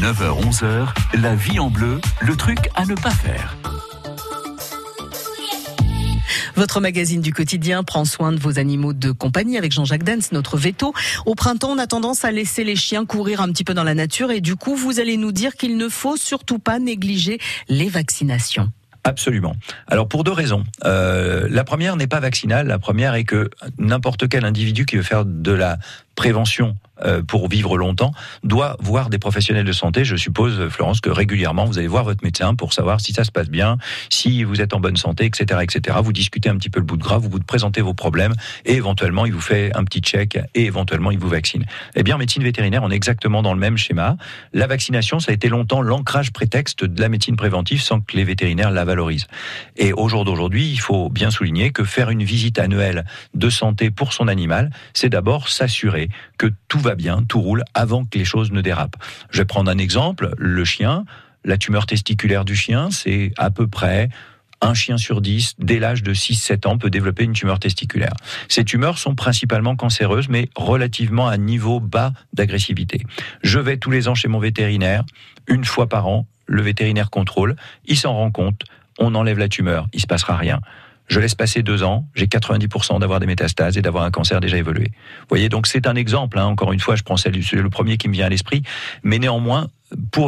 9h-11h, la vie en bleu, le truc à ne pas faire. Votre magazine du quotidien prend soin de vos animaux de compagnie avec Jean-Jacques Dens, notre veto. Au printemps, on a tendance à laisser les chiens courir un petit peu dans la nature et du coup, vous allez nous dire qu'il ne faut surtout pas négliger les vaccinations. Absolument. Alors pour deux raisons. Euh, la première n'est pas vaccinale. La première est que n'importe quel individu qui veut faire de la prévention euh, pour vivre longtemps doit voir des professionnels de santé. Je suppose, Florence, que régulièrement vous allez voir votre médecin pour savoir si ça se passe bien, si vous êtes en bonne santé, etc., etc. Vous discutez un petit peu le bout de gras, vous vous présentez vos problèmes et éventuellement il vous fait un petit check et éventuellement il vous vaccine. Eh bien, en médecine vétérinaire, on est exactement dans le même schéma. La vaccination, ça a été longtemps l'ancrage prétexte de la médecine préventive sans que les vétérinaires la valorisent. Et au jour d'aujourd'hui, il faut bien souligner que faire une visite annuelle de santé pour son animal, c'est d'abord s'assurer que tout va bien, tout roule avant que les choses ne dérapent. Je vais prendre un exemple, le chien, la tumeur testiculaire du chien, c'est à peu près un chien sur dix, dès l'âge de 6-7 ans, peut développer une tumeur testiculaire. Ces tumeurs sont principalement cancéreuses, mais relativement à niveau bas d'agressivité. Je vais tous les ans chez mon vétérinaire, une fois par an, le vétérinaire contrôle, il s'en rend compte, on enlève la tumeur, il se passera rien. Je laisse passer deux ans, j'ai 90% d'avoir des métastases et d'avoir un cancer déjà évolué. Vous voyez, donc c'est un exemple. Hein. encore une fois, je prends celui, le premier qui me vient à l'esprit, mais néanmoins,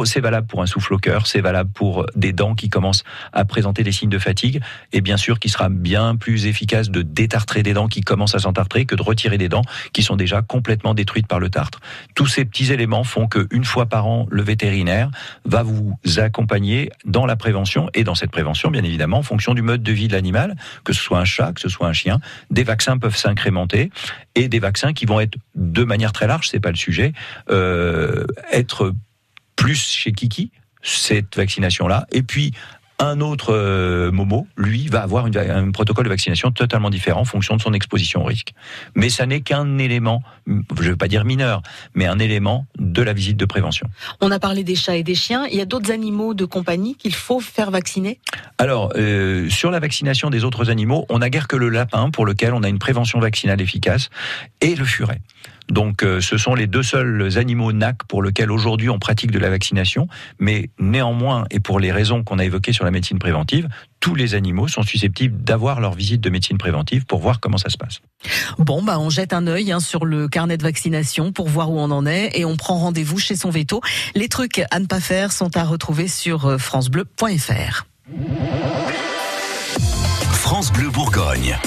c'est valable pour un souffle au cœur, c'est valable pour des dents qui commencent à présenter des signes de fatigue, et bien sûr qu'il sera bien plus efficace de détartrer des dents qui commencent à s'entartrer que de retirer des dents qui sont déjà complètement détruites par le tartre. Tous ces petits éléments font qu'une fois par an, le vétérinaire va vous accompagner dans la prévention, et dans cette prévention, bien évidemment, en fonction du mode de vie de l'animal, que ce soit un chat, que ce soit un chien, des vaccins peuvent s'incrémenter, et des vaccins qui vont être de manière très large, c'est pas le sujet, euh, être plus chez Kiki, cette vaccination-là. Et puis, un autre euh, Momo, lui, va avoir un protocole de vaccination totalement différent en fonction de son exposition au risque. Mais ça n'est qu'un élément, je ne veux pas dire mineur, mais un élément de la visite de prévention. On a parlé des chats et des chiens. Il y a d'autres animaux de compagnie qu'il faut faire vacciner? Alors, euh, sur la vaccination des autres animaux, on n'a guère que le lapin pour lequel on a une prévention vaccinale efficace et le furet. Donc euh, ce sont les deux seuls animaux NAC pour lesquels aujourd'hui on pratique de la vaccination, mais néanmoins, et pour les raisons qu'on a évoquées sur la médecine préventive, tous les animaux sont susceptibles d'avoir leur visite de médecine préventive pour voir comment ça se passe. Bon, bah on jette un œil hein, sur le carnet de vaccination pour voir où on en est et on prend rendez-vous chez son veto. Les trucs à ne pas faire sont à retrouver sur euh, francebleu.fr. France Bleu Bourgogne.